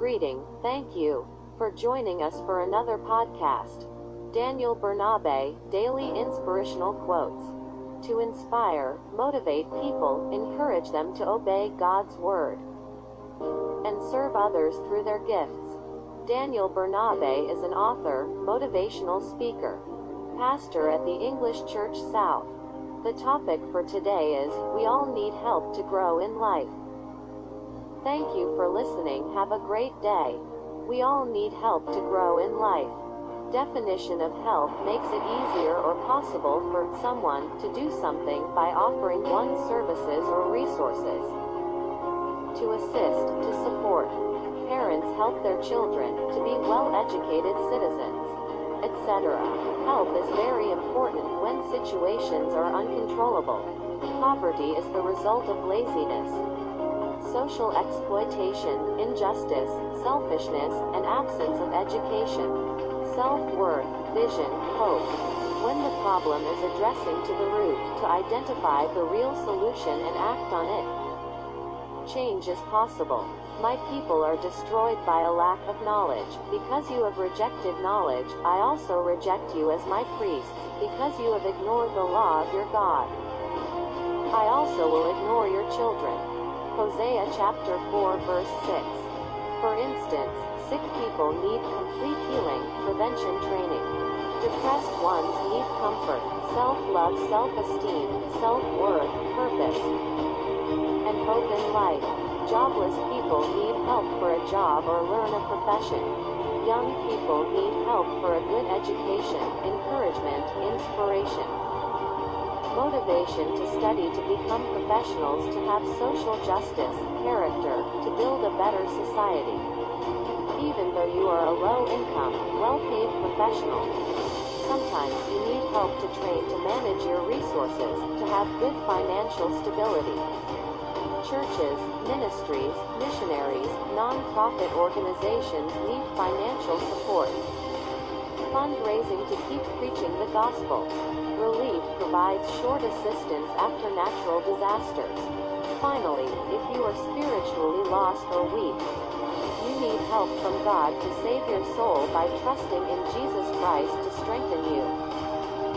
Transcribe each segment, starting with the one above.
Greeting, thank you for joining us for another podcast. Daniel Bernabe, Daily Inspirational Quotes. To inspire, motivate people, encourage them to obey God's Word, and serve others through their gifts. Daniel Bernabe is an author, motivational speaker, pastor at the English Church South. The topic for today is We all need help to grow in life. Thank you for listening. Have a great day. We all need help to grow in life. Definition of help makes it easier or possible for someone to do something by offering one's services or resources. To assist, to support. Parents help their children to be well educated citizens, etc. Help is very important when situations are uncontrollable. Poverty is the result of laziness social exploitation, injustice, selfishness, and absence of education. Self-worth, vision, hope. When the problem is addressing to the root, to identify the real solution and act on it. Change is possible. My people are destroyed by a lack of knowledge. Because you have rejected knowledge, I also reject you as my priests, because you have ignored the law of your God. I also will ignore your children. Hosea chapter 4 verse 6. For instance, sick people need complete healing, prevention training. Depressed ones need comfort, self-love, self-esteem, self-worth, purpose, and hope in life. Jobless people need help for a job or learn a profession. Young people need help for a good education, encouragement, inspiration motivation to study to become professionals to have social justice, character, to build a better society. Even though you are a low-income, well-paid professional, sometimes you need help to train to manage your resources, to have good financial stability. Churches, ministries, missionaries, non-profit organizations need financial support. Fundraising to keep preaching the gospel. Relief provides short assistance after natural disasters. Finally, if you are spiritually lost or weak, you need help from God to save your soul by trusting in Jesus Christ to strengthen you.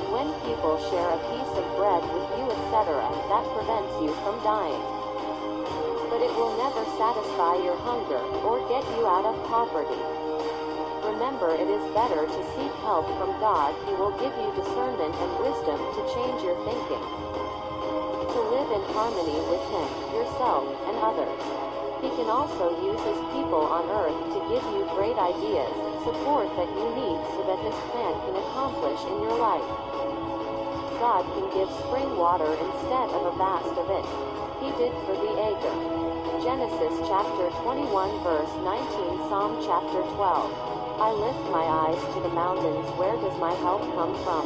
When people share a piece of bread with you, etc., that prevents you from dying. But it will never satisfy your hunger or get you out of poverty. Remember it is better to seek help from God. He will give you discernment and wisdom to change your thinking. To live in harmony with Him, yourself, and others. He can also use His people on earth to give you great ideas, support that you need so that His plan can accomplish in your life. God can give spring water instead of a vast of it. He did for the Agar. Genesis chapter 21 verse 19 Psalm chapter 12 I lift my eyes to the mountains. Where does my help come from?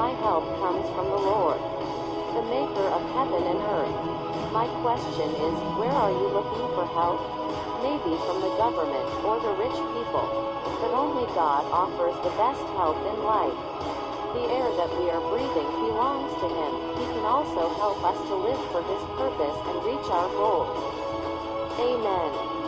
My help comes from the Lord, the maker of heaven and earth. My question is, where are you looking for help? Maybe from the government or the rich people. But only God offers the best help in life. The air that we are breathing belongs to Him. He can also help us to live for His purpose and reach our goals. Amen.